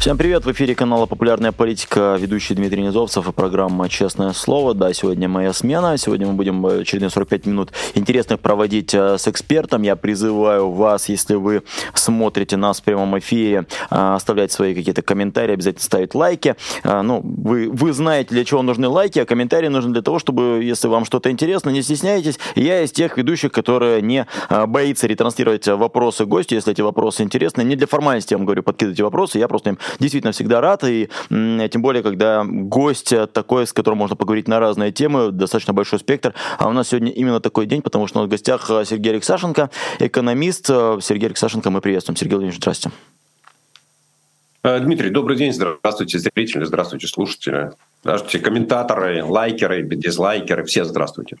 Всем привет, в эфире канала «Популярная политика», ведущий Дмитрий Низовцев и программа «Честное слово». Да, сегодня моя смена, сегодня мы будем очередные 45 минут интересных проводить э, с экспертом. Я призываю вас, если вы смотрите нас в прямом эфире, э, оставлять свои какие-то комментарии, обязательно ставить лайки. Э, ну, вы, вы знаете, для чего нужны лайки, а комментарии нужны для того, чтобы, если вам что-то интересно, не стесняйтесь. Я из тех ведущих, которые не боится ретранслировать вопросы гостю, если эти вопросы интересны. Не для формальности, я вам говорю, подкидывайте вопросы, я просто им действительно всегда рад, и тем более, когда гость такой, с которым можно поговорить на разные темы, достаточно большой спектр. А у нас сегодня именно такой день, потому что у нас в гостях э, Сергей Алексашенко, экономист. Э, Сергей Алексашенко, мы приветствуем. Сергей Владимирович, здравствуйте. Э, Дмитрий, добрый день, здравствуйте, зрители, здравствуйте, слушатели. Здравствуйте, комментаторы, лайкеры, дизлайкеры, все здравствуйте.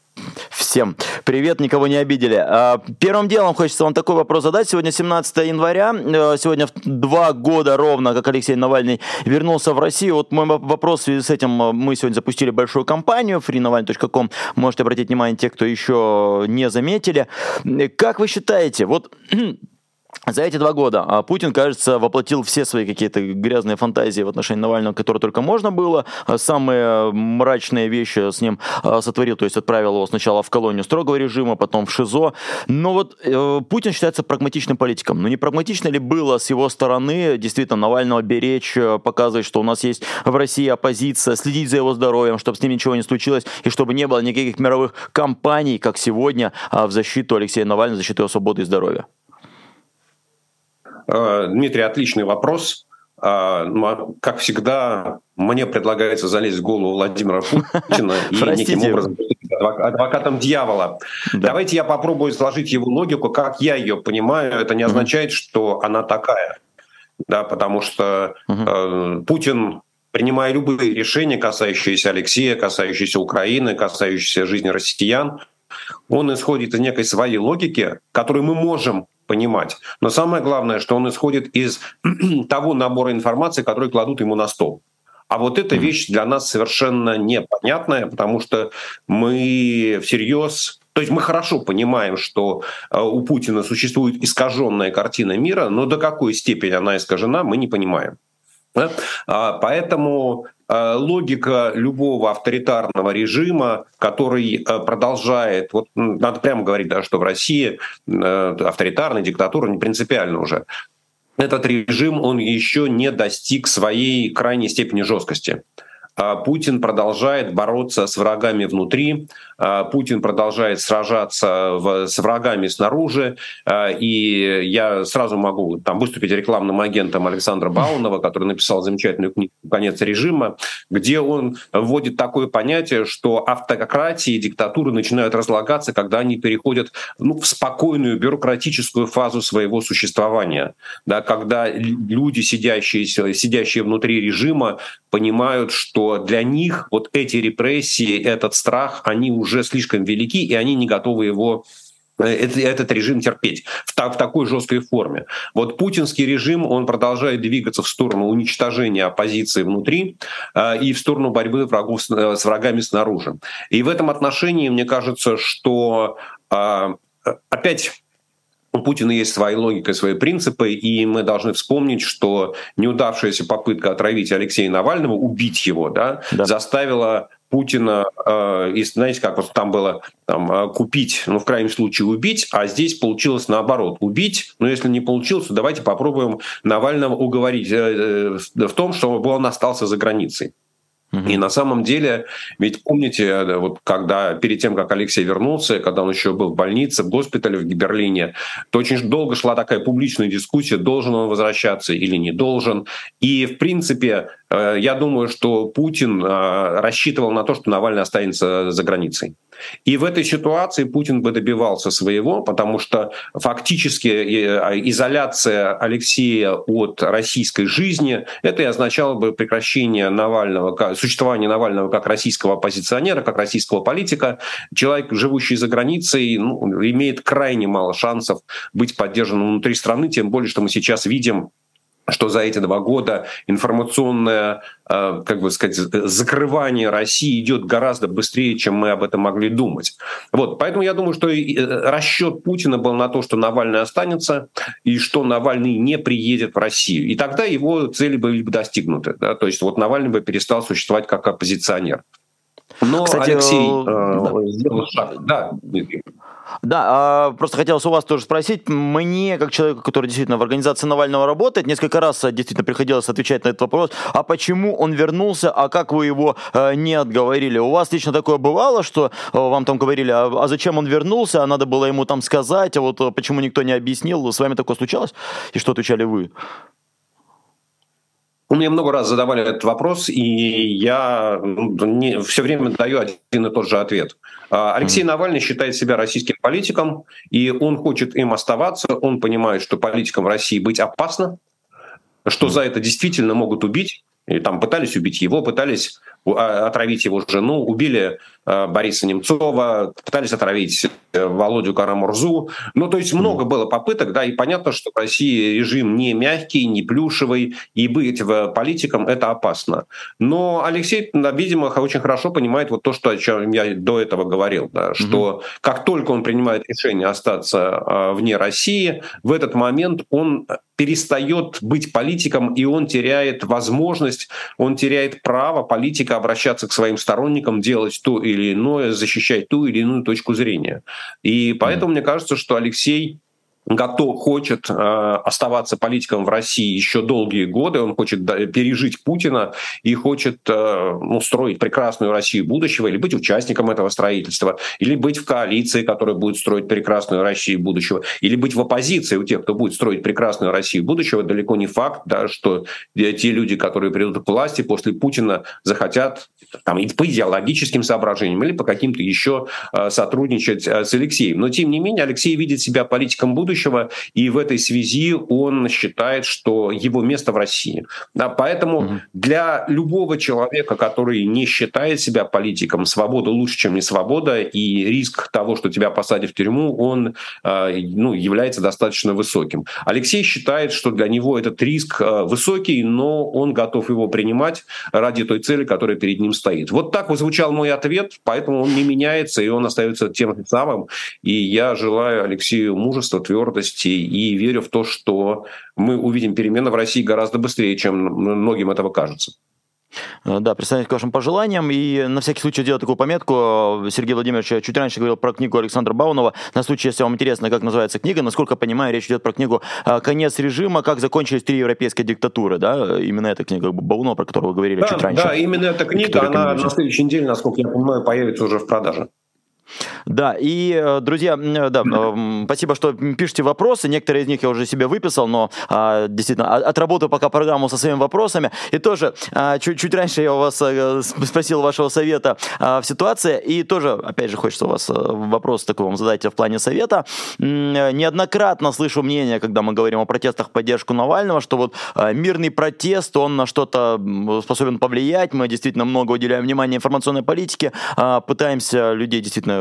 Всем привет, никого не обидели. А, первым делом хочется вам такой вопрос задать. Сегодня 17 января, э, сегодня два года ровно, как Алексей Навальный вернулся в Россию. Вот мой вопрос в связи с этим, э, мы сегодня запустили большую кампанию freenavalny.com, можете обратить внимание те, кто еще не заметили. Как вы считаете, вот за эти два года а, Путин, кажется, воплотил все свои какие-то грязные фантазии в отношении Навального, которые только можно было. А, самые мрачные вещи с ним а, сотворил, то есть отправил его сначала в колонию строгого режима, потом в ШИЗО. Но вот э, Путин считается прагматичным политиком. Но не прагматично ли было с его стороны действительно Навального беречь, э, показывать, что у нас есть в России оппозиция, следить за его здоровьем, чтобы с ним ничего не случилось, и чтобы не было никаких мировых кампаний, как сегодня, в защиту Алексея Навального, в защиту его свободы и здоровья? Э, Дмитрий, отличный вопрос. Э, ну, а, как всегда, мне предлагается залезть в голову Владимира Путина и неким образом адвокатом дьявола. Да. Давайте я попробую изложить его логику, как я ее понимаю. Это не означает, что она такая. Да, потому что э, Путин принимая любые решения, касающиеся Алексея, касающиеся Украины, касающиеся жизни россиян, он исходит из некой своей логики, которую мы можем понимать. Но самое главное, что он исходит из того набора информации, который кладут ему на стол. А вот эта вещь для нас совершенно непонятная, потому что мы всерьез то есть мы хорошо понимаем, что э, у Путина существует искаженная картина мира, но до какой степени она искажена, мы не понимаем. А, поэтому э, логика любого авторитарного режима, который э, продолжает, вот надо прямо говорить, да, что в России э, авторитарная диктатура не принципиально уже. Этот режим, он еще не достиг своей крайней степени жесткости. А Путин продолжает бороться с врагами внутри, а, Путин продолжает сражаться в, с врагами снаружи, а, и я сразу могу там выступить рекламным агентом Александра Баунова, который написал замечательную книгу «Конец режима», где он вводит такое понятие, что автократии и диктатуры начинают разлагаться, когда они переходят ну, в спокойную бюрократическую фазу своего существования, да, когда люди, сидящие, сидящие внутри режима, понимают, что для них вот эти репрессии, этот страх, они уже слишком велики, и они не готовы его э, этот режим терпеть в, в такой жесткой форме. Вот путинский режим, он продолжает двигаться в сторону уничтожения оппозиции внутри э, и в сторону борьбы врагов с, э, с врагами снаружи. И в этом отношении мне кажется, что э, опять у Путина есть своя логика, свои принципы, и мы должны вспомнить, что неудавшаяся попытка отравить Алексея Навального, убить его, да, да. заставила Путина, э, и знаете, как вот там было там, э, купить, ну, в крайнем случае убить, а здесь получилось наоборот, убить, но если не получилось, то давайте попробуем Навального уговорить э, э, в том, чтобы он остался за границей. И на самом деле, ведь помните, э, вот когда перед тем, как Алексей вернулся, когда он еще был в больнице, в госпитале в Берлине, то очень долго шла такая публичная дискуссия, должен он возвращаться или не должен. И, в принципе, я думаю, что Путин э, рассчитывал на то, что Навальный останется за границей. И в этой ситуации Путин бы добивался своего, потому что фактически а, изоляция Алексея от российской жизни, это и означало бы прекращение Навального, существование Навального как российского оппозиционера, как российского политика. Человек, живущий за границей, ну, имеет крайне мало шансов быть поддержанным внутри страны, тем более, что мы сейчас видим что за эти два года информационное, э, как бы сказать, закрывание России идет гораздо быстрее, чем мы об этом могли думать. Вот, поэтому я думаю, что э, расчет Путина был на то, что Навальный останется и что Навальный не приедет в Россию. И тогда его цели были бы достигнуты. Да? То есть вот Навальный бы перестал существовать как оппозиционер. Но Кстати, Алексей э, да. сделал шаг. Да, да, а, просто хотелось у вас тоже спросить. Мне, как человеку, который действительно в организации Навального работает, несколько раз э, действительно приходилось отвечать на этот вопрос. А почему он вернулся, а как вы его э, не отговорили? У вас лично такое бывало, что э, вам там говорили, а, а зачем он вернулся, а надо было ему там сказать, а вот почему никто не объяснил? С вами такое случалось? И что отвечали вы? У меня много раз задавали этот вопрос, и я ну, не, все время даю один и тот же ответ. А, Алексей mm-hmm. Навальный считает себя российским политиком, и он хочет им оставаться. Он понимает, что политикам в России быть опасно, что mm-hmm. за это действительно могут убить. И там пытались убить его, пытались а, отравить его жену, убили Бориса Немцова, пытались отравить э, Володю Карамурзу. Ну, то есть много было попыток, да, и понятно, что в России режим не мягкий, не плюшевый, и быть политиком – это опасно. Но Алексей, видимо, очень хорошо понимает вот то, что, о чем я до этого говорил, да, что угу. как только он принимает решение остаться а, вне России, в этот момент он перестает быть политиком, и он теряет возможность, он теряет право политика обращаться к своим сторонникам, делать то или иное, защищать ту или иную точку зрения. И поэтому mm. мне кажется, что Алексей готов, хочет э, оставаться политиком в России еще долгие годы, он хочет пережить Путина и хочет э, ну, строить прекрасную Россию будущего, или быть участником этого строительства, или быть в коалиции, которая будет строить прекрасную Россию будущего, или быть в оппозиции у тех, кто будет строить прекрасную Россию будущего. Далеко не факт, да, что те люди, которые придут к власти после Путина, захотят там, и по идеологическим соображениям или по каким-то еще э, сотрудничать э, с Алексеем. Но тем не менее Алексей видит себя политиком будущего, будущего, и в этой связи он считает, что его место в России. Да, поэтому угу. для любого человека, который не считает себя политиком, свобода лучше, чем не свобода, и риск того, что тебя посадят в тюрьму, он э, ну, является достаточно высоким. Алексей считает, что для него этот риск э, высокий, но он готов его принимать ради той цели, которая перед ним стоит. Вот так звучал мой ответ, поэтому он не меняется, и он остается тем самым. И я желаю Алексею мужества, твердости, твердости и верю в то, что мы увидим перемены в России гораздо быстрее, чем многим этого кажется. Э, да, присоединяюсь к вашим пожеланиям. И на всякий случай делаю такую пометку. Сергей Владимирович чуть раньше говорил про книгу Александра Баунова. На случай, если вам интересно, как называется книга, насколько я понимаю, речь идет про книгу э, «Конец режима. Как закончились три европейские диктатуры». Да? Именно эта книга Баунова, про которую вы говорили да, чуть раньше. Да, именно эта книга, она на следующей неделе, насколько я понимаю, появится уже в продаже. Да, и, э, друзья, э, да, спасибо, что пишете вопросы. Некоторые из них я уже себе выписал, но а, действительно, отработаю пока программу со своими вопросами. И тоже, а, чуть, чуть раньше я у вас э, спросил вашего совета а, в ситуации, и тоже, опять же, хочется у вас вопрос такой вам задать в плане совета. Неоднократно слышу мнение, когда мы говорим о протестах в поддержку Навального, что вот мирный протест, он на что-то способен повлиять. Мы действительно много уделяем внимания информационной политике, пытаемся людей действительно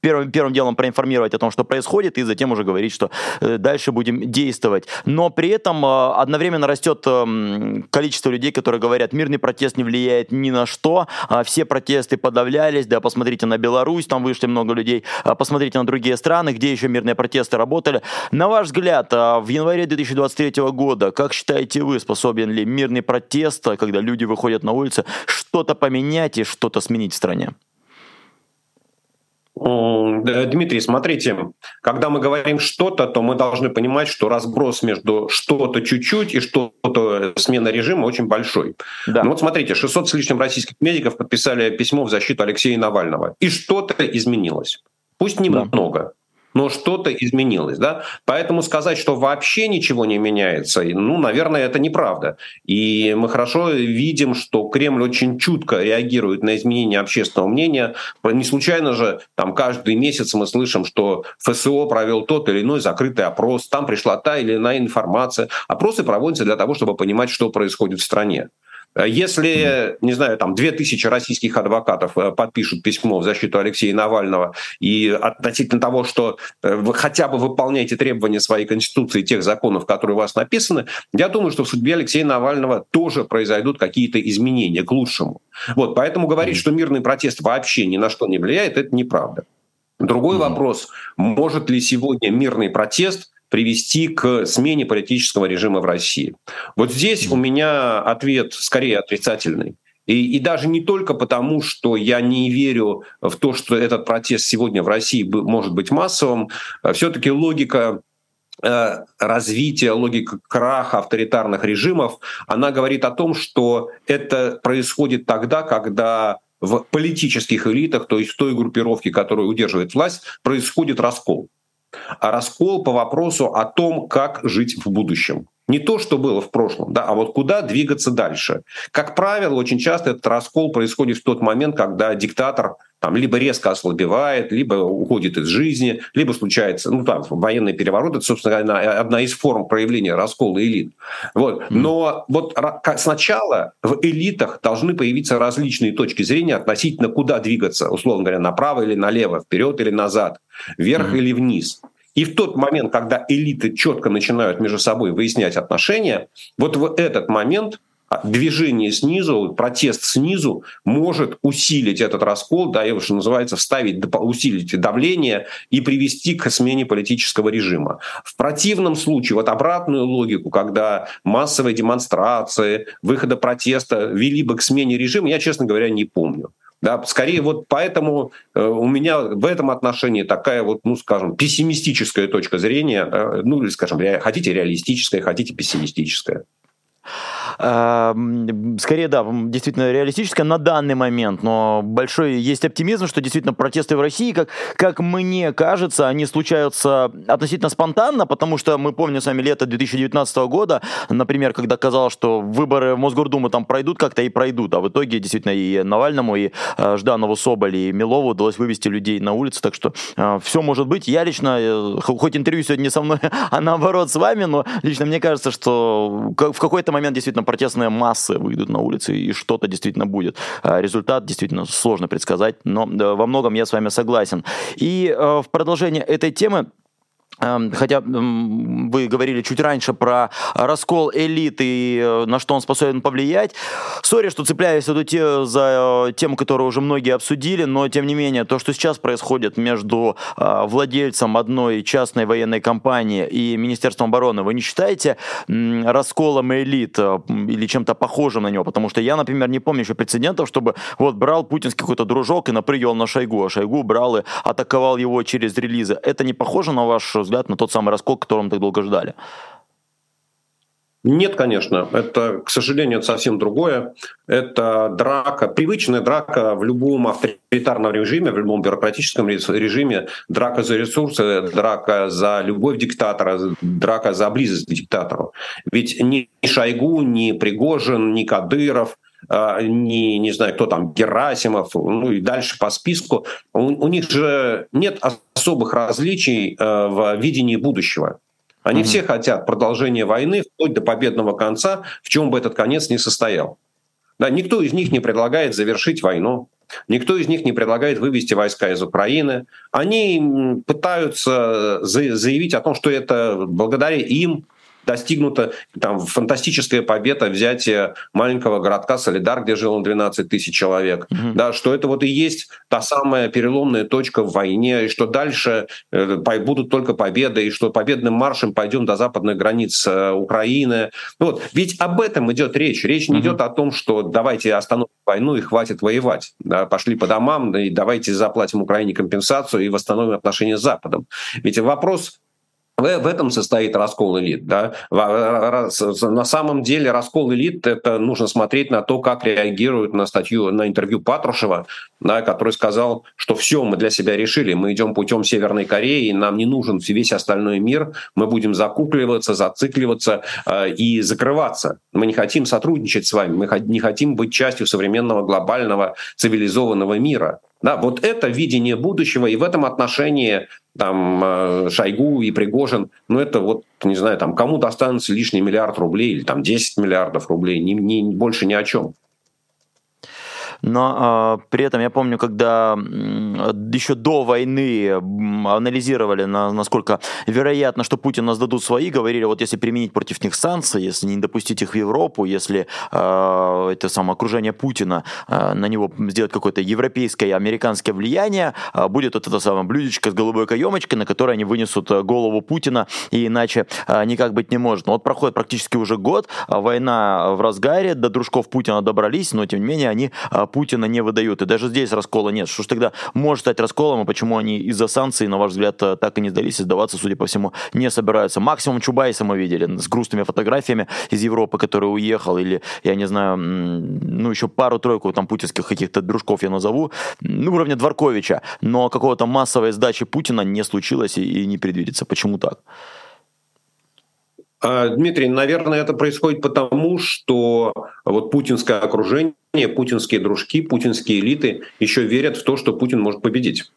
первым, первым делом проинформировать о том, что происходит, и затем уже говорить, что э, дальше будем действовать. Но при этом э, одновременно растет эм, количество людей, которые говорят, мирный протест не влияет ни на что, а все протесты подавлялись, да, посмотрите на Беларусь, там вышли много людей, а посмотрите на другие страны, где еще мирные протесты работали. На ваш взгляд, а, в январе 2023 года, как считаете вы, способен ли мирный протест, когда люди выходят на улицы, что-то поменять и что-то сменить в стране? Дмитрий, смотрите, когда мы говорим что-то, то мы должны понимать, что разброс между что-то чуть-чуть и что-то смена режима очень большой. Да. Ну вот смотрите, 600 с лишним российских медиков подписали письмо в защиту Алексея Навального. И что-то изменилось. Пусть немного. Да но что-то изменилось. Да? Поэтому сказать, что вообще ничего не меняется, ну, наверное, это неправда. И мы хорошо видим, что Кремль очень чутко реагирует на изменения общественного мнения. Не случайно же там каждый месяц мы слышим, что ФСО провел тот или иной закрытый опрос, там пришла та или иная информация. Опросы проводятся для того, чтобы понимать, что происходит в стране. Если, не знаю, там 2000 российских адвокатов э, подпишут письмо в защиту Алексея Навального и относительно того, что э, вы хотя бы выполняете требования своей Конституции, тех законов, которые у вас написаны, я думаю, что в судьбе Алексея Навального тоже произойдут какие-то изменения к лучшему. Вот, поэтому говорить, что мирный протест вообще ни на что не влияет, это неправда. Другой mm-hmm. вопрос, может ли сегодня мирный протест привести к смене политического режима в России? Вот здесь у меня ответ скорее отрицательный. И, и даже не только потому, что я не верю в то, что этот протест сегодня в России может быть массовым, а все-таки логика э, развития, логика краха авторитарных режимов, она говорит о том, что это происходит тогда, когда в политических элитах, то есть в той группировке, которая удерживает власть, происходит раскол. А раскол по вопросу о том, как жить в будущем. Не то, что было в прошлом, да, а вот куда двигаться дальше. Как правило, очень часто этот раскол происходит в тот момент, когда диктатор там, либо резко ослабевает, либо уходит из жизни, либо случается, ну там, военный переворот, это, собственно, одна, одна из форм проявления раскола элит. Вот. Но вот сначала в элитах должны появиться различные точки зрения относительно куда двигаться, условно говоря, направо или налево, вперед или назад, вверх mm-hmm. или вниз. И в тот момент, когда элиты четко начинают между собой выяснять отношения, вот в этот момент а, движение снизу, протест снизу может усилить этот раскол, да, и что называется, вставить, усилить давление и привести к смене политического режима. В противном случае, вот обратную логику, когда массовые демонстрации, выхода протеста вели бы к смене режима, я, честно говоря, не помню. Да, скорее вот поэтому э, у меня в этом отношении такая вот, ну, скажем, пессимистическая точка зрения, э, ну, или, скажем, хотите реалистическая, хотите пессимистическая. Скорее, да, действительно реалистическое на данный момент, но большой есть оптимизм, что действительно протесты в России, как, как мне кажется, они случаются относительно спонтанно, потому что мы помним с вами лето 2019 года, например, когда казалось, что выборы в Мосгордуму там пройдут как-то и пройдут, а в итоге действительно и Навальному, и э, Жданову, Соболь, и Милову удалось вывести людей на улицу, так что э, все может быть. Я лично, э, хоть интервью сегодня не со мной, а наоборот с вами, но лично мне кажется, что в какой-то момент действительно протестные массы выйдут на улицы и что-то действительно будет. А результат действительно сложно предсказать, но во многом я с вами согласен. И э, в продолжение этой темы хотя вы говорили чуть раньше про раскол элит и э, на что он способен повлиять. Сори, что цепляюсь за э, тему, которую уже многие обсудили, но тем не менее, то, что сейчас происходит между э, владельцем одной частной военной компании и Министерством обороны, вы не считаете расколом элит или чем-то похожим на него? Потому что я, например, не помню еще прецедентов, чтобы вот брал путинский какой-то дружок и напрыгивал на Шойгу, а Шойгу брал и атаковал его через релизы. Это не похоже на ваш взгляд, на тот самый раскол, которого мы так долго ждали? Нет, конечно. Это, к сожалению, это совсем другое. Это драка, привычная драка в любом авторитарном режиме, в любом бюрократическом режиме. Драка за ресурсы, драка за любовь диктатора, драка за близость к диктатору. Ведь ни Шойгу, ни Пригожин, ни Кадыров, не, не знаю, кто там, Герасимов, ну и дальше по списку, у, у них же нет особых различий э, в видении будущего. Они угу. все хотят продолжения войны вплоть до победного конца, в чем бы этот конец ни состоял. Да, никто из них не предлагает завершить войну. Никто из них не предлагает вывести войска из Украины. Они пытаются заявить о том, что это благодаря им достигнута там фантастическая победа взятия маленького городка Солидар, где жило 12 тысяч человек. Угу. Да, что это вот и есть та самая переломная точка в войне, и что дальше э, будут только победы, и что победным маршем пойдем до западных границ э, Украины. Вот. Ведь об этом идет речь. Речь не угу. идет о том, что давайте остановим войну и хватит воевать. Да, пошли по домам, да, и давайте заплатим Украине компенсацию и восстановим отношения с Западом. Ведь вопрос в, этом состоит раскол элит. Да? На самом деле раскол элит это нужно смотреть на то, как реагируют на статью, на интервью Патрушева, да, который сказал, что все, мы для себя решили, мы идем путем Северной Кореи, нам не нужен весь остальной мир, мы будем закукливаться, зацикливаться э, и закрываться. Мы не хотим сотрудничать с вами, мы не хотим быть частью современного глобального цивилизованного мира. Да, вот это видение будущего, и в этом отношении там э, Шойгу и Пригожин, ну это вот, не знаю, там кому-то останется лишний миллиард рублей или там 10 миллиардов рублей, не, не, больше ни о чем. Но э, при этом я помню, когда еще до войны анализировали, на, насколько вероятно, что Путин нас дадут свои, говорили, вот если применить против них санкции, если не допустить их в Европу, если э, это самое окружение Путина, э, на него сделать какое-то европейское, американское влияние, э, будет вот это самое блюдечко с голубой каемочкой, на которое они вынесут голову Путина, и иначе э, никак быть не может. Но вот проходит практически уже год, война в разгаре, до дружков Путина добрались, но тем не менее они Путина не выдают. И даже здесь раскола нет. Что ж тогда может стать расколом, и почему они из-за санкций, на ваш взгляд, э, так и не сдались и сдаваться, судя по всему, не собираются. Максимум Чубайса мы видели с грустными фотографиями из Европы, который уехал, или, я не знаю, ну, еще пару-тройку там путинских каких-то дружков я назову, ну, уровня Дворковича, но какого-то массовой сдачи Путина не случилось и, и не предвидится. Почему так? А, Дмитрий, наверное, это происходит потому, что вот путинское окружение, путинские дружки, путинские элиты еще верят в то, что Путин может победить.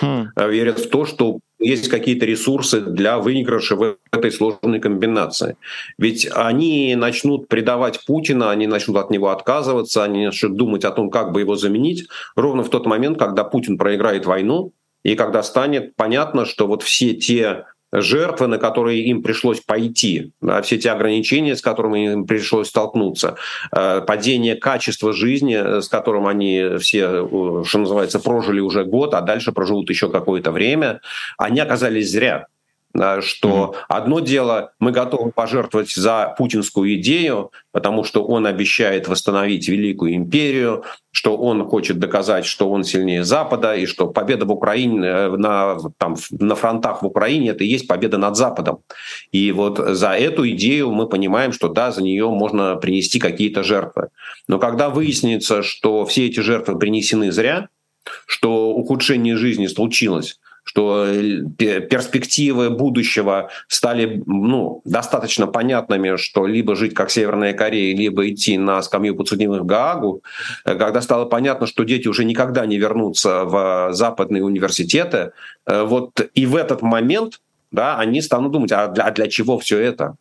Хм. А, верят в то, что есть какие-то ресурсы для выигрыша в этой сложной комбинации. Ведь они начнут предавать Путина, они начнут от него отказываться, они начнут думать о том, как бы его заменить, ровно в тот момент, когда Путин проиграет войну, и когда станет понятно, что вот все те жертвы, на которые им пришлось пойти, да, все те ограничения, с которыми им пришлось столкнуться, э, падение качества жизни, э, с которым они все, э, что называется, прожили уже год, а дальше проживут еще какое-то время, они оказались зря что одно дело, мы готовы пожертвовать за путинскую идею, потому что он обещает восстановить великую империю, что он хочет доказать, что он сильнее Запада, и что победа в Украине, э, на, там, на фронтах в Украине это и есть победа над Западом. И вот за эту идею мы понимаем, что да, за нее можно принести какие-то жертвы. Но когда выяснится, что все эти жертвы принесены зря, что ухудшение жизни случилось, что э, перспективы будущего стали ну, достаточно понятными, что либо жить как Северная Корея, либо идти на скамью подсудимых Гаагу, э, когда стало понятно, что дети уже никогда не вернутся в западные университеты, э, вот и в этот момент да, они станут думать, а для, а для чего все это?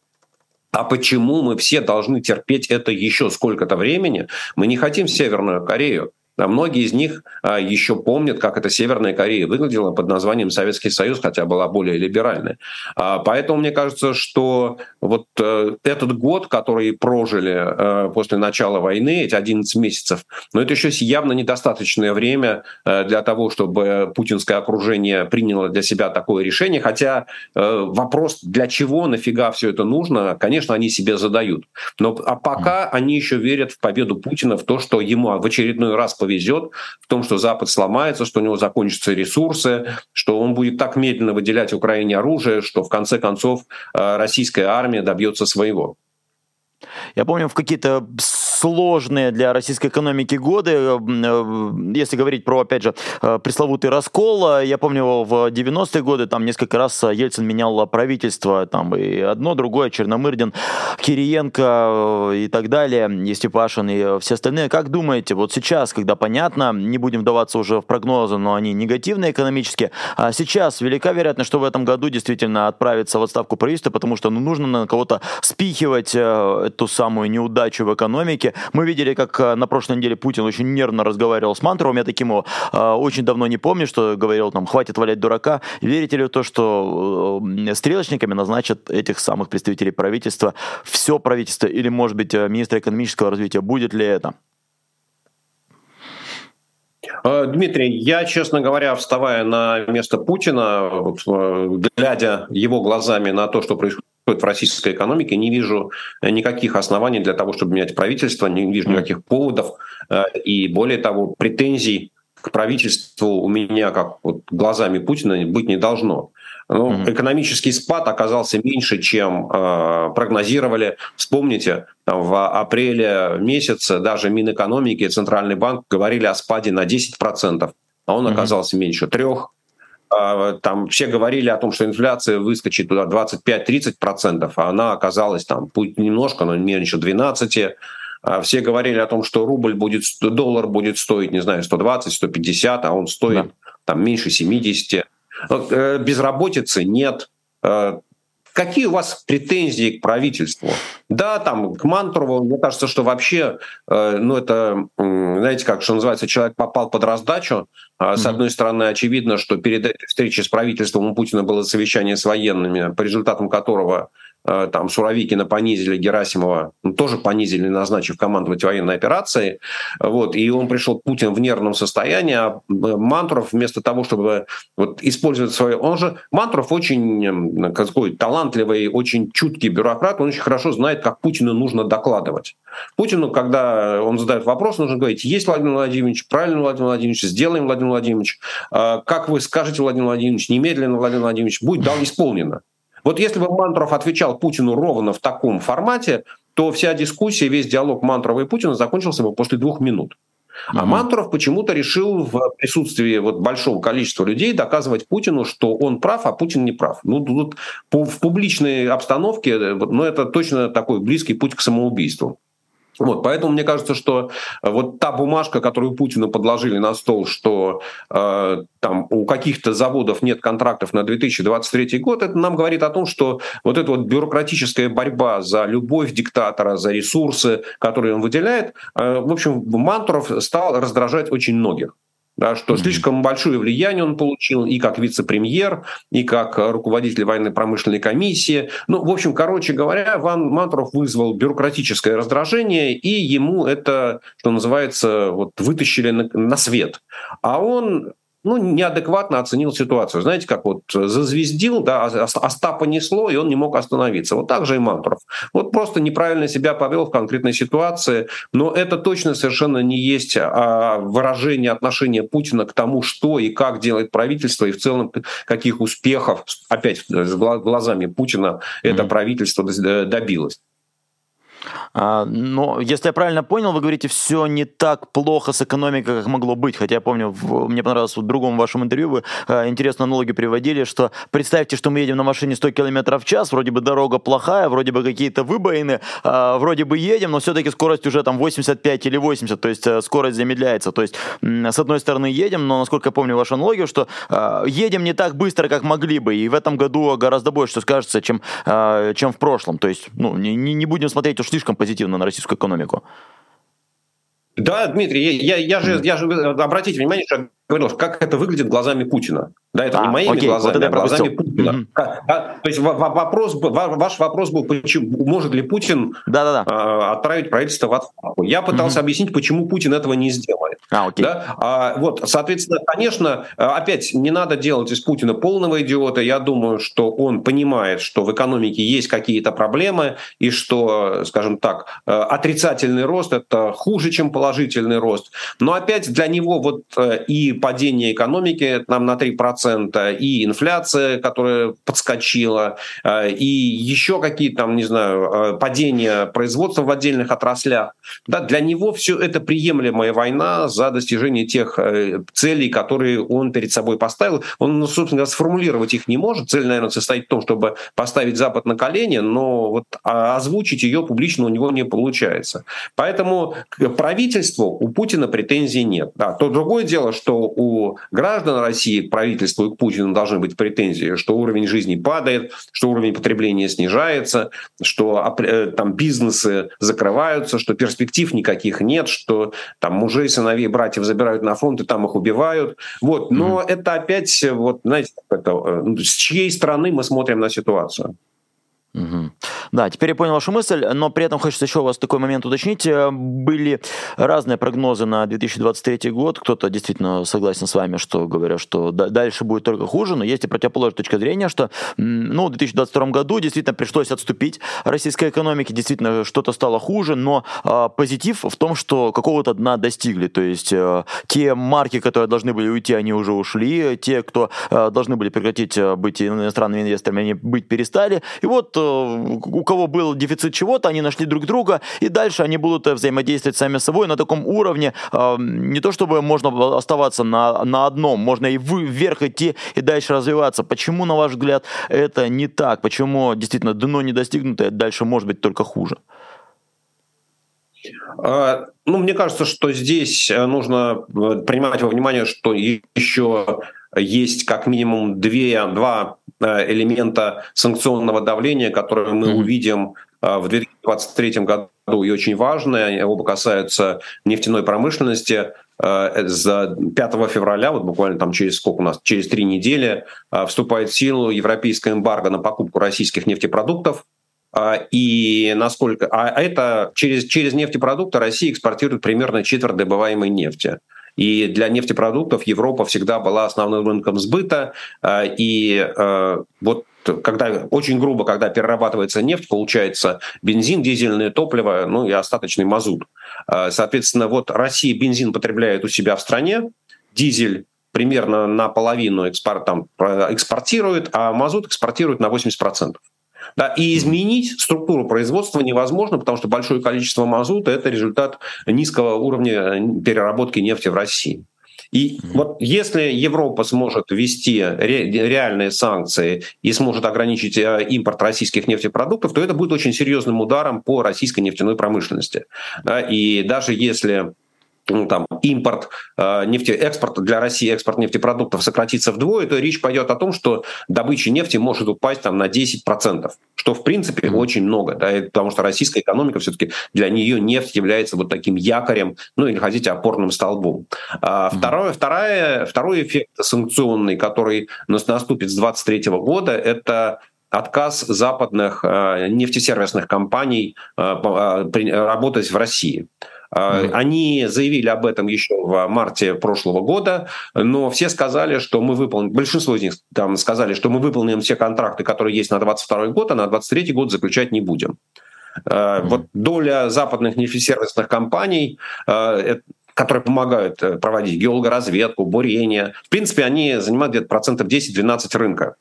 А почему мы все должны терпеть это еще сколько-то времени? Мы не хотим Северную Корею. А многие из них а, еще помнят, как эта Северная Корея выглядела под названием Советский Союз, хотя была более либеральной. А, поэтому мне кажется, что вот э, этот год, который прожили э, после начала войны, эти 11 месяцев, но это еще явно недостаточное время э, для того, чтобы путинское окружение приняло для себя такое решение. Хотя вопрос, для чего, нафига все это нужно, конечно, они себе задают. Но а пока они еще верят в победу Путина, в то, что ему в очередной раз повезет в том, что Запад сломается, что у него закончатся ресурсы, что он будет так медленно выделять Украине оружие, что в конце концов э, российская армия добьется своего. Я помню, в какие-то сложные для российской экономики годы, э, э, если говорить про, опять же, э, пресловутый раскол, я помню, в 90-е годы там несколько раз Ельцин менял правительство, там и одно, другое, Черномырдин, Кириенко и так далее, и Степашин, и все остальные. Как думаете, вот сейчас, когда понятно, не будем вдаваться уже в прогнозы, но они негативные экономически, а сейчас велика вероятность, что в этом году действительно отправится в отставку правительства, потому что ну, нужно на кого-то спихивать эту самую неудачу в экономике, мы видели, как э, на прошлой неделе Путин очень нервно разговаривал с Мантуровым. Я таким его э, очень давно не помню, что говорил там «хватит валять дурака». Верите ли в то, что э, стрелочниками назначат этих самых представителей правительства, все правительство или, может быть, министр экономического развития? Будет ли это? Дмитрий, я, честно говоря, вставая на место Путина, глядя его глазами на то, что происходит в российской экономике, не вижу никаких оснований для того, чтобы менять правительство, не вижу никаких поводов. Э, и более того, претензий к правительству у меня, как вот глазами Путина, быть не должно. Ну, mm-hmm. Экономический спад оказался меньше, чем э, прогнозировали. Вспомните, там, в апреле месяце даже Минэкономики и Центральный банк говорили о спаде на 10%, а он mm-hmm. оказался меньше трех. А, там все говорили о том, что инфляция выскочит туда 25-30%, а она оказалась там, путь немножко, но меньше 12%. А все говорили о том, что рубль будет, доллар будет стоить, не знаю, 120, 150, а он стоит да. там меньше 70. Безработицы нет. Какие у вас претензии к правительству? Да, там, к Мантурову, мне кажется, что вообще, ну, это, знаете, как, что называется, человек попал под раздачу. А, с одной стороны, очевидно, что перед этой встречей с правительством у Путина было совещание с военными, по результатам которого Э, там Суровикина понизили, Герасимова ну, тоже понизили, назначив командовать военной операцией. Вот, и он пришел к Путину в нервном состоянии, а э, Мантуров вместо того, чтобы вот, использовать свое... Он же... Мантуров очень какой, талантливый, очень чуткий бюрократ, он очень хорошо знает, как Путину нужно докладывать. Путину, когда он задает вопрос, нужно говорить, есть Владимир Владимирович, правильно Владимир Владимирович, сделаем Владимир Владимирович, э, как вы скажете, Владимир Владимирович, немедленно Владимир Владимирович, будет дал исполнено. Вот если бы Мантров отвечал Путину ровно в таком формате, то вся дискуссия, весь диалог Мантрова и Путина закончился бы после двух минут. А Мантуров почему-то решил в присутствии вот большого количества людей доказывать Путину, что он прав, а Путин не прав. Ну, тут в публичной обстановке, ну, это точно такой близкий путь к самоубийству. Вот, поэтому мне кажется, что э, вот та бумажка, которую Путину подложили на стол, что э, там у каких-то заводов нет контрактов на 2023 год, это нам говорит о том, что вот эта вот бюрократическая борьба за любовь диктатора, за ресурсы, которые он выделяет, э, в общем, Мантуров стал раздражать очень многих да, что слишком большое влияние он получил и как вице-премьер, и как руководитель военно-промышленной комиссии. Ну, в общем, короче говоря, Ван Мантуров вызвал бюрократическое раздражение, и ему это, что называется, вот, вытащили на, на свет. А он ну, неадекватно оценил ситуацию. Знаете, как вот зазвездил, да, Остапа несло, и он не мог остановиться. Вот так же и Мантуров. Вот просто неправильно себя повел в конкретной ситуации, но это точно совершенно не есть а, выражение отношения Путина к тому, что и как делает правительство, и в целом каких успехов, опять с глазами Путина, это правительство добилось. А, но, если я правильно понял, вы говорите, все не так плохо с экономикой, как могло быть. Хотя я помню, в, мне понравилось в другом вашем интервью, вы а, интересную аналогию приводили, что представьте, что мы едем на машине 100 км в час, вроде бы дорога плохая, вроде бы какие-то выбоины, а, вроде бы едем, но все-таки скорость уже там 85 или 80, то есть э, скорость замедляется. То есть, с одной стороны, едем, но, насколько я помню вашу аналогию, что едем не так быстро, как могли бы, и в этом году гораздо больше, что скажется, чем, чем в прошлом. То есть, ну, не, не будем смотреть уж слишком позитивно на российскую экономику. Да, Дмитрий, я, я, же, я же, обратите внимание, что говорил, как это выглядит глазами Путина. Да, это а, не моими окей, глазами, вот а глазами Путина. Mm-hmm. А, то есть вопрос, ваш вопрос был, почему, может ли Путин Да-да-да. А, отправить правительство в отставку. Я пытался mm-hmm. объяснить, почему Путин этого не сделает. А, окей. Да? А, вот, соответственно, конечно, опять не надо делать из Путина полного идиота. Я думаю, что он понимает, что в экономике есть какие-то проблемы, и что, скажем так, отрицательный рост – это хуже, чем положительный рост. Но опять для него вот э, и падение экономики нам на 3%, 2%, и инфляция, которая подскочила, э, и еще какие-то там, не знаю, э, падения производства в отдельных отраслях. Да, для него все это приемлемая война за достижение тех э, целей, которые он перед собой поставил. Он, ну, собственно говоря, сформулировать их не может. Цель, наверное, состоит в том, чтобы поставить Запад на колени, но вот а, озвучить ее публично у него не получается. Поэтому к правительству у Путина претензий нет. Да, то другое дело, что у граждан России к правительству и к Путину должны быть претензии, что уровень жизни падает, что уровень потребления снижается, что э, там бизнесы закрываются, что перспектив никаких нет, что там мужей, сыновей, братьев забирают на фронт и там их убивают. Вот. Но mm-hmm. это опять, вот, знаете, это, э, ну, с чьей стороны мы смотрим на ситуацию. Угу. Да, теперь я понял вашу мысль, но при этом хочется еще у вас такой момент уточнить. Э, были разные прогнозы на 2023 год. Кто-то действительно согласен с вами, что говорят, что дальше будет только хуже, но есть и противоположная точка зрения, что ну, в 2022 году действительно пришлось отступить российской экономике, действительно что-то стало хуже, но э, позитив в том, что какого-то дна достигли. То есть э, те марки, которые должны были уйти, они уже ушли, те, кто э, должны были прекратить э, быть иностранными инвесторами, они быть перестали. И вот у кого был дефицит чего-то, они нашли друг друга, и дальше они будут э, взаимодействовать сами с собой на таком уровне, э, не то чтобы можно оставаться на, на одном, можно и вверх идти и дальше развиваться. Почему, на ваш взгляд, это не так? Почему действительно дно не достигнуто, дальше может быть только хуже? А, ну, мне кажется, что здесь э, нужно принимать во внимание, что еще есть как минимум две, два э, элемента санкционного давления, которые мы mm-hmm. увидим э, в 2023 году и очень важные. Оба касаются нефтяной промышленности. За 5 февраля, вот буквально там через сколько у нас, через три недели, вступает в силу европейская эмбарго на покупку российских нефтепродуктов. И насколько... А это через, через нефтепродукты Россия экспортирует примерно четверть добываемой нефти. И для нефтепродуктов Европа всегда была основным рынком сбыта. А, и а, вот когда очень грубо, когда перерабатывается нефть, получается бензин, дизельное топливо, ну и остаточный мазут. А, соответственно, вот Россия бензин потребляет у себя в стране, дизель примерно наполовину экспорт, там, экспортирует, а мазут экспортирует на 80%. Да, и изменить структуру производства невозможно, потому что большое количество мазута – это результат низкого уровня э, переработки нефти в России. И mm-hmm. вот если Европа сможет ввести ре- реальные санкции и сможет ограничить э, импорт российских нефтепродуктов, то это будет очень серьезным ударом по российской нефтяной промышленности. Да, и даже если ну, там, импорт э, нефти, экспорт для России, экспорт нефтепродуктов сократится вдвое, то речь пойдет о том, что добыча нефти может упасть там, на 10%, что в принципе mm-hmm. очень много, да, потому что российская экономика все-таки для нее нефть является вот таким якорем, ну или хотите, опорным столбом. А, mm-hmm. второе, второе, второй эффект санкционный, который наступит с 2023 года, это отказ западных э, нефтесервисных компаний э, э, работать в России. Mm-hmm. Они заявили об этом еще в марте прошлого года, но все сказали, что мы выполним, большинство из них там сказали, что мы выполним все контракты, которые есть на 2022 год, а на 2023 год заключать не будем. Mm-hmm. Вот доля западных нефтесервисных компаний э, которые помогают э, проводить геологоразведку, бурение. В принципе, они занимают где-то процентов 10-12 рынка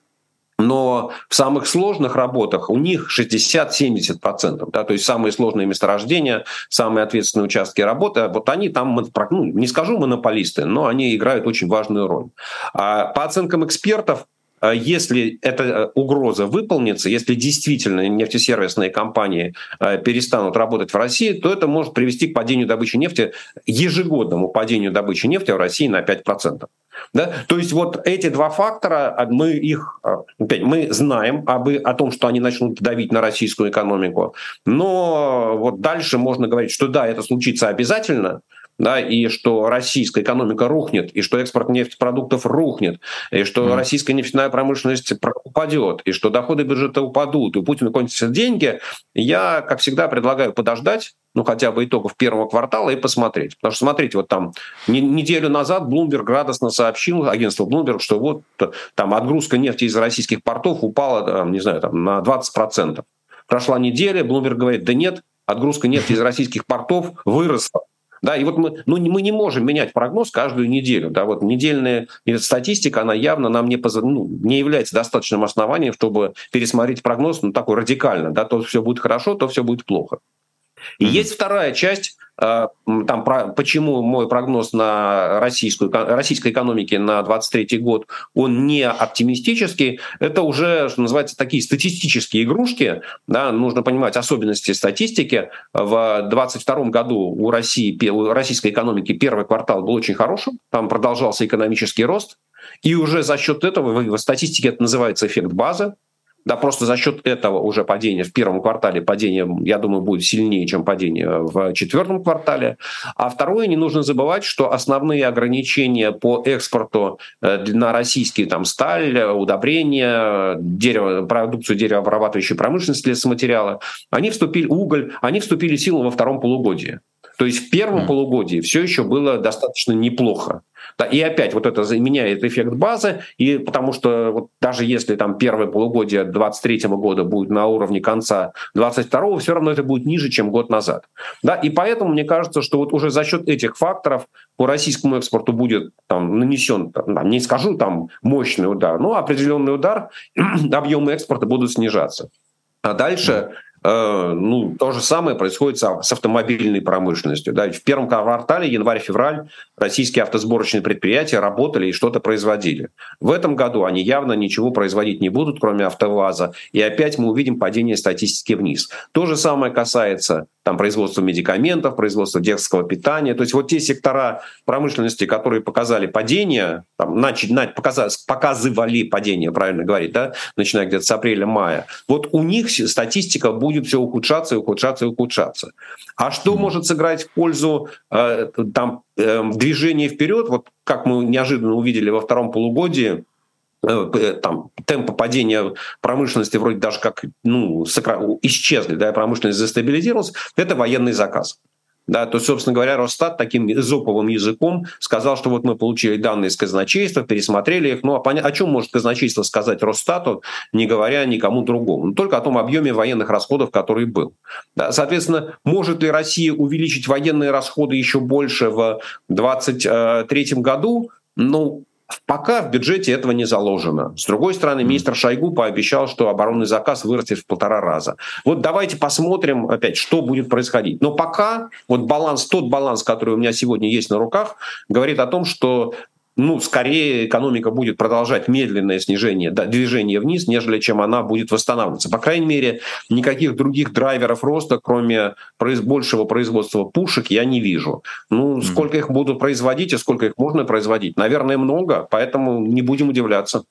но в самых сложных работах у них 60-70%, да, то есть самые сложные месторождения, самые ответственные участки работы, вот они там, ну, не скажу монополисты, но они играют очень важную роль. А по оценкам экспертов, если эта э, угроза выполнится, если действительно нефтесервисные компании э, перестанут работать в России, то это может привести к падению добычи нефти, ежегодному падению добычи нефти в России на 5%. Да? То есть вот эти два фактора, а, мы их, а, опять, мы знаем об, о том, что они начнут давить на российскую экономику, но вот дальше можно говорить, что да, это случится обязательно, да, и что российская экономика рухнет, и что экспорт нефтепродуктов рухнет, и что mm. российская нефтяная промышленность упадет, и что доходы бюджета упадут, и у Путина кончатся деньги, я, как всегда, предлагаю подождать, ну, хотя бы итогов первого квартала и посмотреть. Потому что, смотрите, вот там неделю назад Bloomberg радостно сообщил, агентство Bloomberg, что вот там отгрузка нефти из российских портов упала, там, не знаю, там, на 20%. Прошла неделя, Bloomberg говорит, да нет, отгрузка нефти из российских портов выросла. Да, и вот мы, ну, мы не можем менять прогноз каждую неделю. Да, вот недельная статистика, она явно нам не, поз... ну, не является достаточным основанием, чтобы пересмотреть прогноз ну, такой радикально. Да, то все будет хорошо, то все будет плохо. И mm-hmm. есть вторая часть, э, там, про, почему мой прогноз на российскую, российской экономике на 2023 год, он не оптимистический. Это уже, что называется, такие статистические игрушки. Да, нужно понимать особенности статистики. В 2022 году у, России, у российской экономики первый квартал был очень хорошим. Там продолжался экономический рост. И уже за счет этого, в статистике это называется эффект базы, да, просто за счет этого уже падение в первом квартале, падение, я думаю, будет сильнее, чем падение в четвертом квартале. А второе, не нужно забывать, что основные ограничения по экспорту э, на российские там сталь, удобрения, дерево, продукцию деревообрабатывающей промышленности, лесоматериала, они вступили, уголь, они вступили в силу во втором полугодии. То есть в первом mm. полугодии все еще было достаточно неплохо. Да, и опять вот это заменяет эффект базы, и потому что вот даже если там первое полугодие 23 года будет на уровне конца 22 все равно это будет ниже, чем год назад. Да, и поэтому мне кажется, что вот уже за счет этих факторов по российскому экспорту будет там, нанесен, там, не скажу там мощный удар, но определенный удар, объемы экспорта будут снижаться. А дальше ну, то же самое происходит с автомобильной промышленностью. Да. В первом квартале, январь-февраль, российские автосборочные предприятия работали и что-то производили. В этом году они явно ничего производить не будут, кроме АвтоВАЗа. И опять мы увидим падение статистики вниз. То же самое касается там, производства медикаментов, производства детского питания. То есть вот те сектора промышленности, которые показали падение, там, начали, показали, показывали падение, правильно говорить, да, начиная где-то с апреля-мая, вот у них статистика будет будет все ухудшаться и ухудшаться и ухудшаться. А что может сыграть в пользу э, там, э, движения вперед? Вот как мы неожиданно увидели во втором полугодии, э, э, там темпы падения промышленности вроде даже как ну, исчезли, да, промышленность застабилизировалась, это военный заказ. Да, то, собственно говоря, Росстат таким зоповым языком сказал, что вот мы получили данные из казначейства, пересмотрели их. Ну, а поня... о чем может казначейство сказать Росстату, не говоря никому другому? Ну, только о том объеме военных расходов, который был. Да, соответственно, может ли Россия увеличить военные расходы еще больше в 2023 году? Ну, Пока в бюджете этого не заложено. С другой стороны, министр Шойгу пообещал, что оборонный заказ вырастет в полтора раза. Вот давайте посмотрим опять, что будет происходить. Но пока вот баланс, тот баланс, который у меня сегодня есть на руках, говорит о том, что ну, скорее экономика будет продолжать медленное снижение, да, движение вниз, нежели чем она будет восстанавливаться. По крайней мере, никаких других драйверов роста, кроме произ- большего производства пушек, я не вижу. Ну, сколько их будут производить и сколько их можно производить? Наверное, много, поэтому не будем удивляться.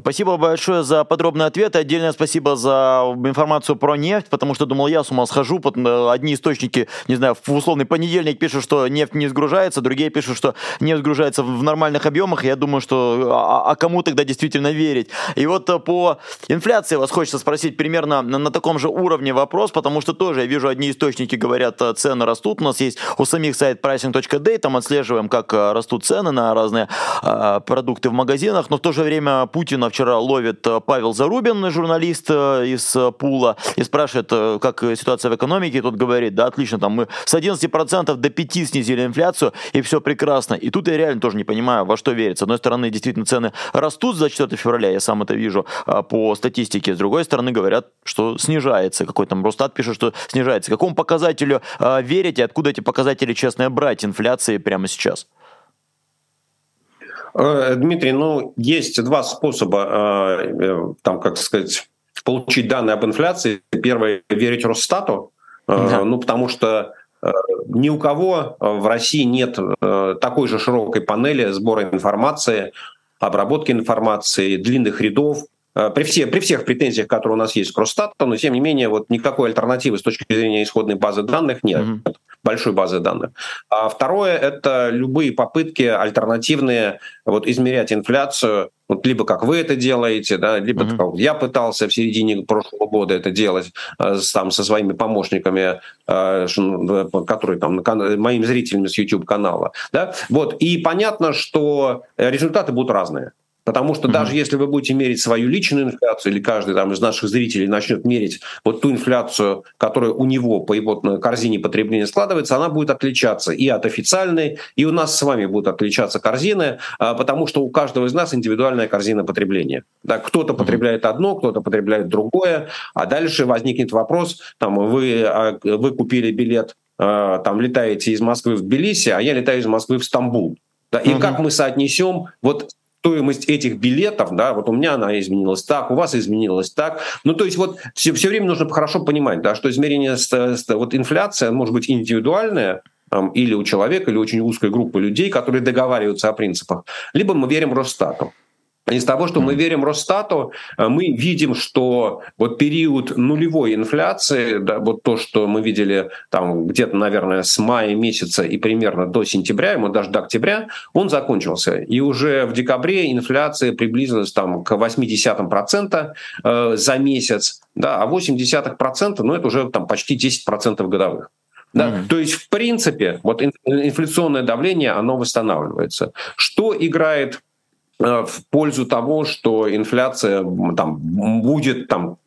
Спасибо большое за подробный ответ. Отдельное спасибо за информацию про нефть, потому что думал, я с ума схожу. Э, одни источники, не знаю, в условный понедельник пишут, что нефть не сгружается, другие пишут, что нефть сгружается в нормальных объемах. Я думаю, что а, а кому тогда действительно верить? И вот э, по инфляции вас хочется спросить примерно на, на таком же уровне вопрос, потому что тоже я вижу, одни источники говорят, э, цены растут. У нас есть у самих сайт pricing.day, там отслеживаем, как растут цены на разные э, продукты в магазинах, но в то же время Путин Путина вчера ловит э, Павел Зарубин, журналист э, из э, Пула, и спрашивает, как ситуация в экономике. И тот говорит, да, отлично, там мы с 11% до 5% снизили инфляцию, и все прекрасно. И тут я реально тоже не понимаю, во что верить. С одной стороны, действительно, цены растут за 4 февраля, я сам это вижу по статистике. С другой стороны, говорят, что снижается. Какой там Росстат пишет, что снижается. Какому показателю верите? Откуда эти показатели, честно, брать инфляции прямо сейчас? Э, Дмитрий, ну, есть два способа, э, э, там, как сказать, получить данные об инфляции. Первое – верить Росстату, да. ну, потому что ни у кого в России нет такой же широкой панели сбора информации, обработки информации, длинных рядов, при, все, при всех претензиях, которые у нас есть к Росстату, но тем не менее вот никакой альтернативы с точки зрения исходной базы данных нет. Mm-hmm большой базы данных. А второе – это любые попытки альтернативные вот, измерять инфляцию, вот либо как вы это делаете, да, либо mm-hmm. как я пытался в середине прошлого года это делать э, там, со своими помощниками, э, которые там, моими зрителями с YouTube-канала. Да? Вот. И понятно, что результаты будут разные. Потому что mm-hmm. даже если вы будете мерить свою личную инфляцию, или каждый там, из наших зрителей начнет мерить вот ту инфляцию, которая у него по его корзине потребления складывается, она будет отличаться и от официальной, и у нас с вами будут отличаться корзины, а, потому что у каждого из нас индивидуальная корзина потребления. Да, кто-то mm-hmm. потребляет одно, кто-то потребляет другое, а дальше возникнет вопрос, там, вы, а, вы купили билет, а, там, летаете из Москвы в Тбилиси, а я летаю из Москвы в Стамбул. Да, и mm-hmm. как мы соотнесем вот стоимость этих билетов, да, вот у меня она изменилась так, у вас изменилась так. Ну, то есть вот все, все время нужно хорошо понимать, да, что измерение, вот инфляция может быть индивидуальная, или у человека, или очень узкой группы людей, которые договариваются о принципах, либо мы верим Росстату. Из того, что мы верим Росстату, э, мы видим, что вот период нулевой инфляции, да, вот то, что мы видели там где-то, наверное, с мая месяца и примерно до сентября, ему даже до октября, он закончился. И уже в декабре инфляция приблизилась там к 0,8% э, за месяц, да, а 0,8%, ну это уже там почти 10% годовых. Да? Mm-hmm. То есть, в принципе, вот инфляционное давление, оно восстанавливается. Что играет в пользу того, что инфляция там, будет там,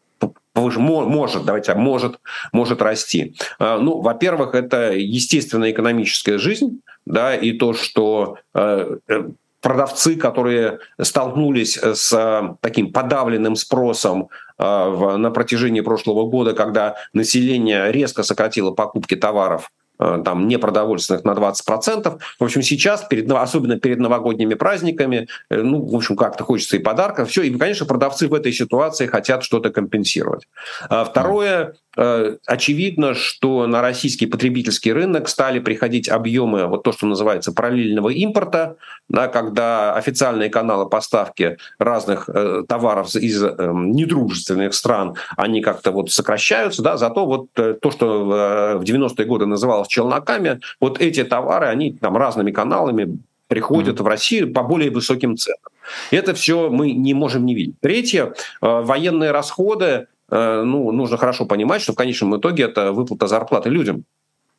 может, давайте, может, может расти. Э, ну, во-первых, это естественная экономическая жизнь, да, и то, что э, продавцы, которые столкнулись с таким подавленным спросом на протяжении прошлого года, когда население резко сократило покупки товаров Э, там непродовольственных на 20%. В общем, сейчас, перед, особенно перед новогодними праздниками, э, ну, в общем, как-то хочется и подарков, все. И, конечно, продавцы в этой ситуации хотят что-то компенсировать. А второе, Э, очевидно, что на российский потребительский рынок стали приходить объемы, вот то, что называется параллельного импорта, да, когда официальные каналы поставки разных э, товаров из э, недружественных стран, они как-то вот сокращаются, да, зато вот э, то, что в 90-е годы называлось челноками, вот эти товары, они там разными каналами приходят mm-hmm. в Россию по более высоким ценам. Это все мы не можем не видеть. Третье, военные расходы Э, ну, нужно хорошо понимать, что в конечном итоге это выплата зарплаты людям.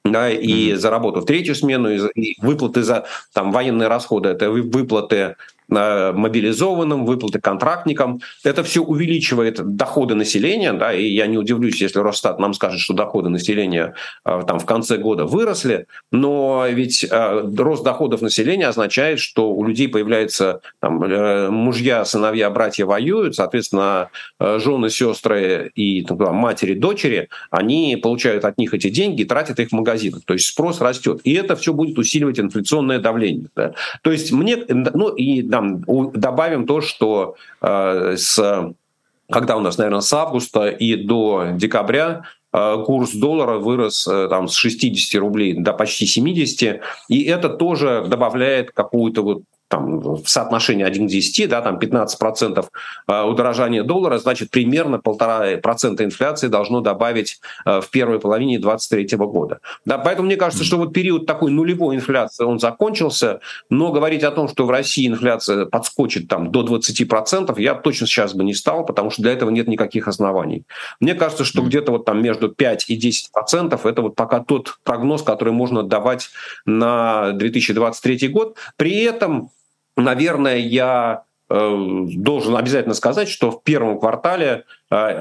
Да, и mm-hmm. за работу в третью смену, и выплаты за там, военные расходы, это выплаты Э, мобилизованным, выплаты контрактникам. Это все увеличивает доходы населения, да, и я не удивлюсь, если Росстат нам скажет, что доходы населения э, там в конце года выросли, но ведь э, рост доходов населения означает, что у людей появляются там, мужья, сыновья, братья воюют, соответственно, жены, сестры и там, матери, дочери, они получают от них эти деньги и тратят их в магазинах. То есть спрос растет. И это все будет усиливать инфляционное давление. Да. То есть мне, ну и там, добавим то, что э, с, когда у нас, наверное, с августа и до декабря э, курс доллара вырос э, там, с 60 рублей до почти 70, и это тоже добавляет какую-то вот там, в соотношении 1 к 10, да, там 15% э, удорожания доллара, значит, примерно полтора процента инфляции должно добавить э, в первой половине 2023 года. Да, поэтому мне кажется, что вот период такой нулевой инфляции, он закончился, но говорить о том, что в России инфляция подскочит там до 20%, я точно сейчас бы не стал, потому что для этого нет никаких оснований. Мне кажется, что где-то вот там между 5 и 10% это вот пока тот прогноз, который можно давать на 2023 год. При этом наверное, я э, должен обязательно сказать, что в первом квартале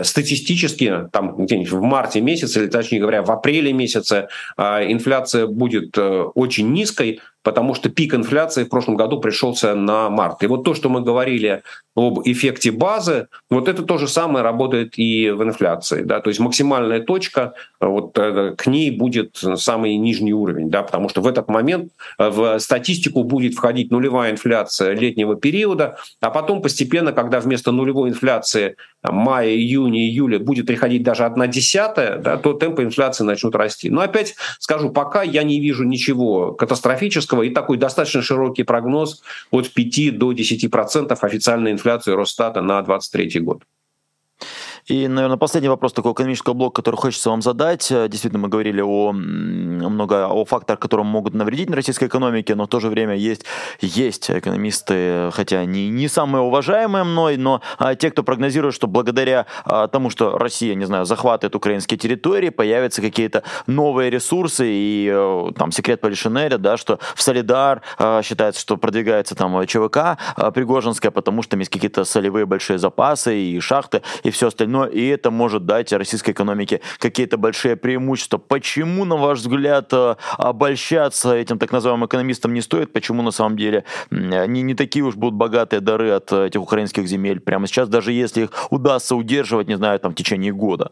статистически, там где-нибудь в марте месяце, или точнее говоря, в апреле месяце, э, инфляция будет очень низкой, потому что пик инфляции в прошлом году пришелся на март. И вот то, что мы говорили об эффекте базы, вот это то же самое работает и в инфляции. Да? То есть максимальная точка, вот э, к ней будет самый нижний уровень, да? потому что в этот момент э, в статистику будет входить нулевая инфляция летнего периода, а потом постепенно, когда вместо нулевой инфляции мая, июня, июля будет приходить даже одна десятая, да, то темпы инфляции начнут расти. Но опять скажу, пока я не вижу ничего катастрофического и такой достаточно широкий прогноз от 5 до 10% официальной инфляции Росстата на 2023 год. И, наверное, последний вопрос такого экономического блока, который хочется вам задать. Э, действительно, мы говорили о много о факторах, которые могут навредить на российской экономике, но в то же время есть, есть экономисты, хотя не, не самые уважаемые мной, но а, те, кто прогнозирует, что благодаря а, тому, что Россия, не знаю, захватывает украинские территории, появятся какие-то новые ресурсы, и а, там секрет Полишинеля, да, что в Солидар а, считается, что продвигается там ЧВК а, Пригожинская, потому что там есть какие-то солевые большие запасы и шахты и все остальное но и это может дать российской экономике какие-то большие преимущества. Почему, на ваш взгляд, э, обольщаться этим так называемым экономистам не стоит? Почему на самом деле не, не такие уж будут богатые дары от э, этих украинских земель прямо сейчас, даже если их удастся удерживать, не знаю, там в течение года?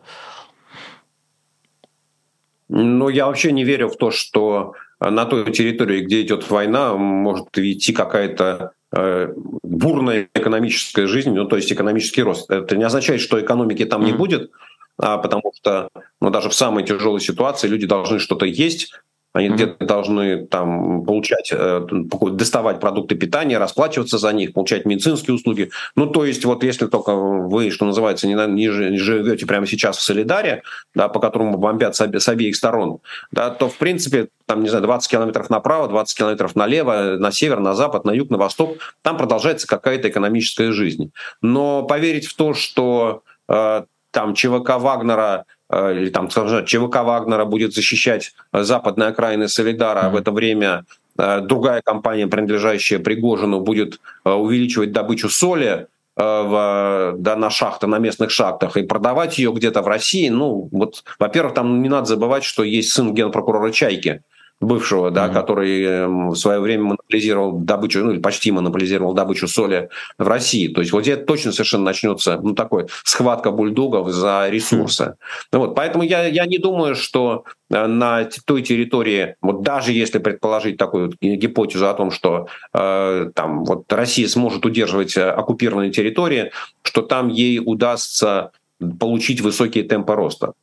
Ну, я вообще не верю в то, что на той территории, где идет война, может идти какая-то Э, бурная экономическая жизнь, ну, то есть экономический рост. Это не означает, что экономики там mm-hmm. не будет, а, потому что ну, даже в самой тяжелой ситуации люди должны что-то есть, они mm-hmm. где-то должны там получать, э, доставать продукты питания, расплачиваться за них, получать медицинские услуги. Ну, то есть, вот если только вы, что называется, не, не, живете прямо сейчас в Солидаре, да, по которому бомбят с, обе, с обеих сторон, да, то, в принципе, там, не знаю, 20 километров направо, 20 километров налево, на север, на запад, на юг, на восток, там продолжается какая-то экономическая жизнь. Но поверить в то, что э, там ЧВК Вагнера или там, скажем, ЧВК Вагнера будет защищать западные окраины Солидара, а в это время э, другая компания, принадлежащая Пригожину, будет э, увеличивать добычу соли в, да, на шахтах, на местных шахтах, и продавать ее где-то в России. Ну, вот, во-первых, там не надо забывать, что есть сын генпрокурора Чайки, бывшего, да, mm-hmm. который эм, в свое время монополизировал добычу, ну или почти монополизировал добычу соли в России. То есть вот здесь точно совершенно начнется, ну, такой схватка бульдогов за ресурсы. Mm-hmm. Вот, поэтому я, я не думаю, что э, на той территории, вот даже если предположить такую вот гипотезу о том, что э, там вот Россия сможет удерживать э, оккупированные территории, что там ей удастся получить высокие темпы роста.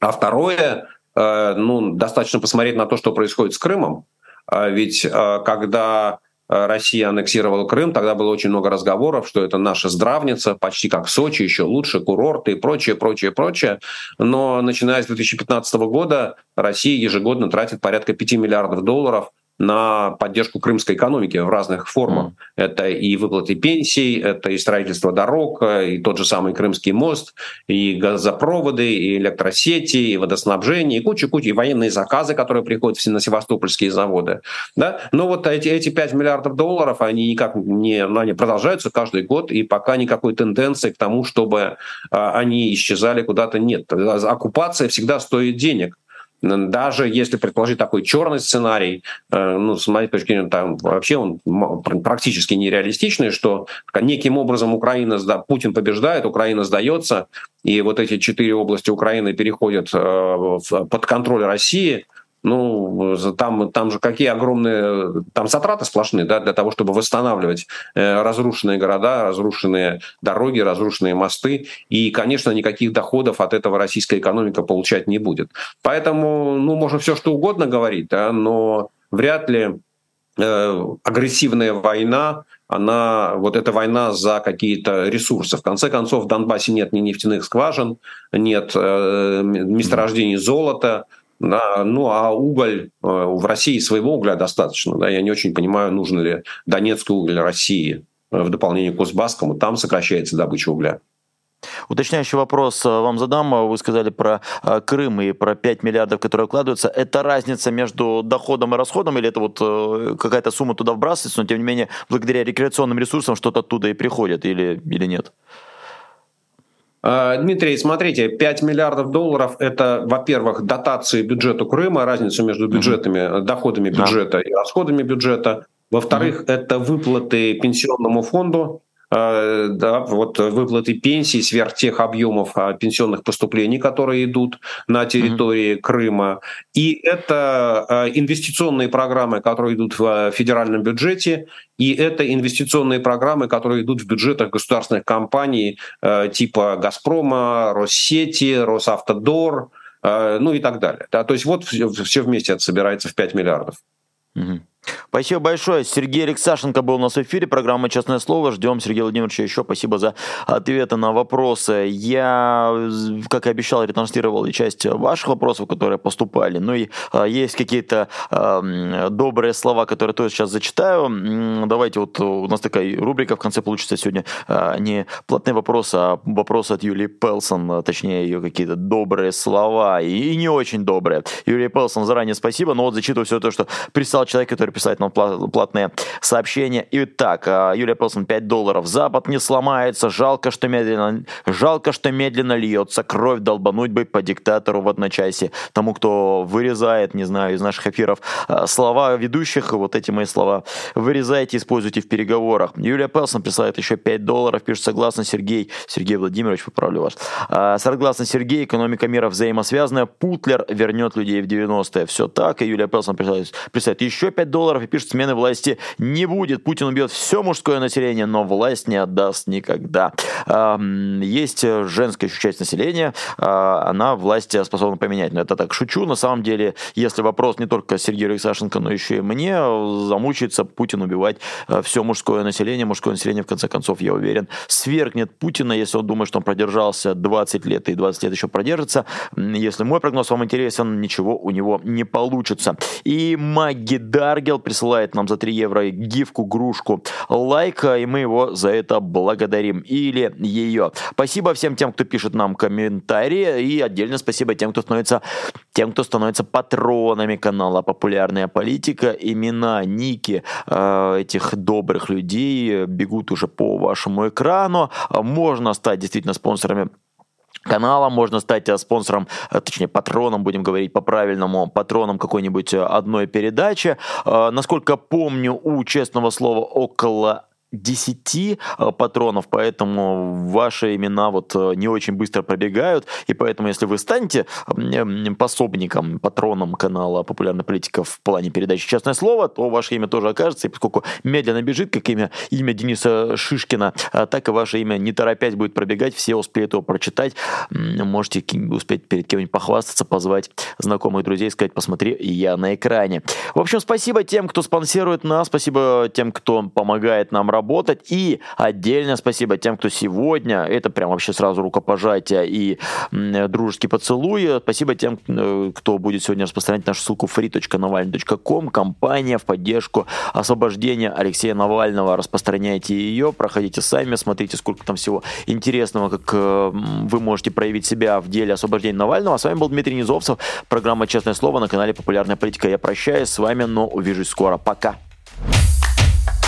А второе, ну, достаточно посмотреть на то, что происходит с Крымом. А ведь э, когда Россия аннексировала Крым, тогда было очень много разговоров, что это наша здравница, почти как Сочи, еще лучше, курорты и прочее, прочее, прочее. Но начиная с 2015 года Россия ежегодно тратит порядка 5 миллиардов долларов на поддержку крымской экономики в разных формах. Mm. Это и выплаты пенсий, это и строительство дорог, и тот же самый Крымский мост, и газопроводы, и электросети, и водоснабжение, и куча-куча, и военные заказы, которые приходят на севастопольские заводы. Да? Но вот эти, эти 5 миллиардов долларов, они никак не, ну, они продолжаются каждый год, и пока никакой тенденции к тому, чтобы а, они исчезали куда-то нет. Оккупация всегда стоит денег даже если предположить такой черный сценарий, э, ну, с моей точки зрения, там вообще он практически нереалистичный, что неким образом Украина, Путин побеждает, Украина сдается, и вот эти четыре области Украины переходят э, под контроль России – ну, там, там же какие огромные, там затраты сплошные, да, для того, чтобы восстанавливать э, разрушенные города, разрушенные дороги, разрушенные мосты. И, конечно, никаких доходов от этого российская экономика получать не будет. Поэтому, ну, можно все что угодно говорить, да, но вряд ли э, агрессивная война, она, вот эта война за какие-то ресурсы. В конце концов, в Донбассе нет ни нефтяных скважин, нет э, месторождений золота, ну а уголь, э, в России своего угля достаточно. Да, я не очень понимаю, нужен ли Донецкий уголь России э, в дополнение к Кузбасскому. Там сокращается добыча угля. Уточняющий вопрос э, вам задам. Вы сказали про Крым и про 5 миллиардов, которые вкладываются. Это разница между доходом и расходом, или это вот какая-то сумма туда вбрасывается, но тем не менее благодаря рекреационным ресурсам что-то оттуда и приходит, или, или нет? А, Дмитрий, смотрите, 5 миллиардов долларов – это, во-первых, дотации бюджету Крыма, разница между бюджетами, mm-hmm. доходами бюджета да. и расходами бюджета. Во-вторых, mm-hmm. это выплаты пенсионному фонду, Э, да, вот выплаты пенсий сверх тех объемов а, пенсионных поступлений, которые идут на территории mm-hmm. Крыма. И это э, инвестиционные программы, которые идут в э, федеральном бюджете, и это инвестиционные программы, которые идут в бюджетах государственных компаний типа «Газпрома», «Россети», «Росавтодор», ну и так далее. Да, то есть вот все вместе это собирается в 5 миллиардов. Угу. Спасибо большое. Сергей Алексашенко был у нас в эфире. Программа «Честное слово». Ждем Сергея Владимировича еще. Спасибо за ответы на вопросы. Я, как и обещал, ретранслировал и часть ваших вопросов, которые поступали. Ну и а, есть какие-то а, добрые слова, которые тоже сейчас зачитаю. Давайте вот у нас такая рубрика в конце получится сегодня а, не платные вопросы, а вопросы от Юлии Пелсон, а, точнее ее какие-то добрые слова и не очень добрые. Юлия Пелсон, заранее спасибо, но вот зачитываю все то, что прислал человек, который писать нам платные сообщения. Итак, а, Юлия Пилсон, 5 долларов. Запад не сломается, жалко, что медленно, жалко, что медленно льется кровь, долбануть бы по диктатору в одночасье. Тому, кто вырезает, не знаю, из наших эфиров а, слова ведущих, вот эти мои слова, вырезайте, используйте в переговорах. Юлия Пелсон присылает еще 5 долларов, пишет, согласно Сергей, Сергей Владимирович, поправлю вас. А, согласно Сергей, экономика мира взаимосвязанная, Путлер вернет людей в 90-е. Все так, и Юлия Пелсон присылает, присылает еще 5 долларов, долларов и пишет, смены власти не будет. Путин убьет все мужское население, но власть не отдаст никогда. Есть женская часть населения, а, она власть способна поменять. Но это так шучу. На самом деле, если вопрос не только Сергею Алексашенко, но еще и мне, замучается Путин убивать а, все мужское население. Мужское население, в конце концов, я уверен, свергнет Путина, если он думает, что он продержался 20 лет и 20 лет еще продержится. Если мой прогноз вам интересен, ничего у него не получится. И Маги Даргел присылает нам за 3 евро гифку, грушку, лайк, и мы его за это благодарим. Или ее. Спасибо всем тем, кто пишет нам комментарии, и отдельно спасибо тем, кто становится, тем, кто становится патронами канала «Популярная политика». Имена, ники э, этих добрых людей бегут уже по вашему экрану. Можно стать действительно спонсорами канала, можно стать э, спонсором, э, точнее патроном, будем говорить по-правильному, патроном какой-нибудь э, одной передачи. Насколько помню, у честного слова около 10 э, патронов, поэтому ваши имена вот э, не очень быстро пробегают, и поэтому если вы станете пособником, патроном канала «Популярная политика» в плане передачи «Честное слово», то ваше имя тоже окажется, и поскольку медленно бежит, как имя, имя Дениса Шишкина, а так и ваше имя не торопясь будет пробегать, все успеют его прочитать, можете успеть перед кем-нибудь похвастаться, позвать знакомых друзей, сказать, посмотри, я на экране. В общем, спасибо тем, кто спонсирует нас, спасибо тем, кто помогает нам работать, работать. И отдельно спасибо тем, кто сегодня, это прям вообще сразу рукопожатие и дружеский поцелуй. Спасибо тем, э, кто будет сегодня распространять нашу ссылку free.navalny.com, компания в поддержку освобождения Алексея Навального. Распространяйте ее, проходите сами, смотрите, сколько там всего интересного, как э, вы можете проявить себя в деле освобождения Навального. А с вами был Дмитрий Низовцев, программа «Честное слово» на канале «Популярная политика». Я прощаюсь с вами, но увижусь скоро. Пока.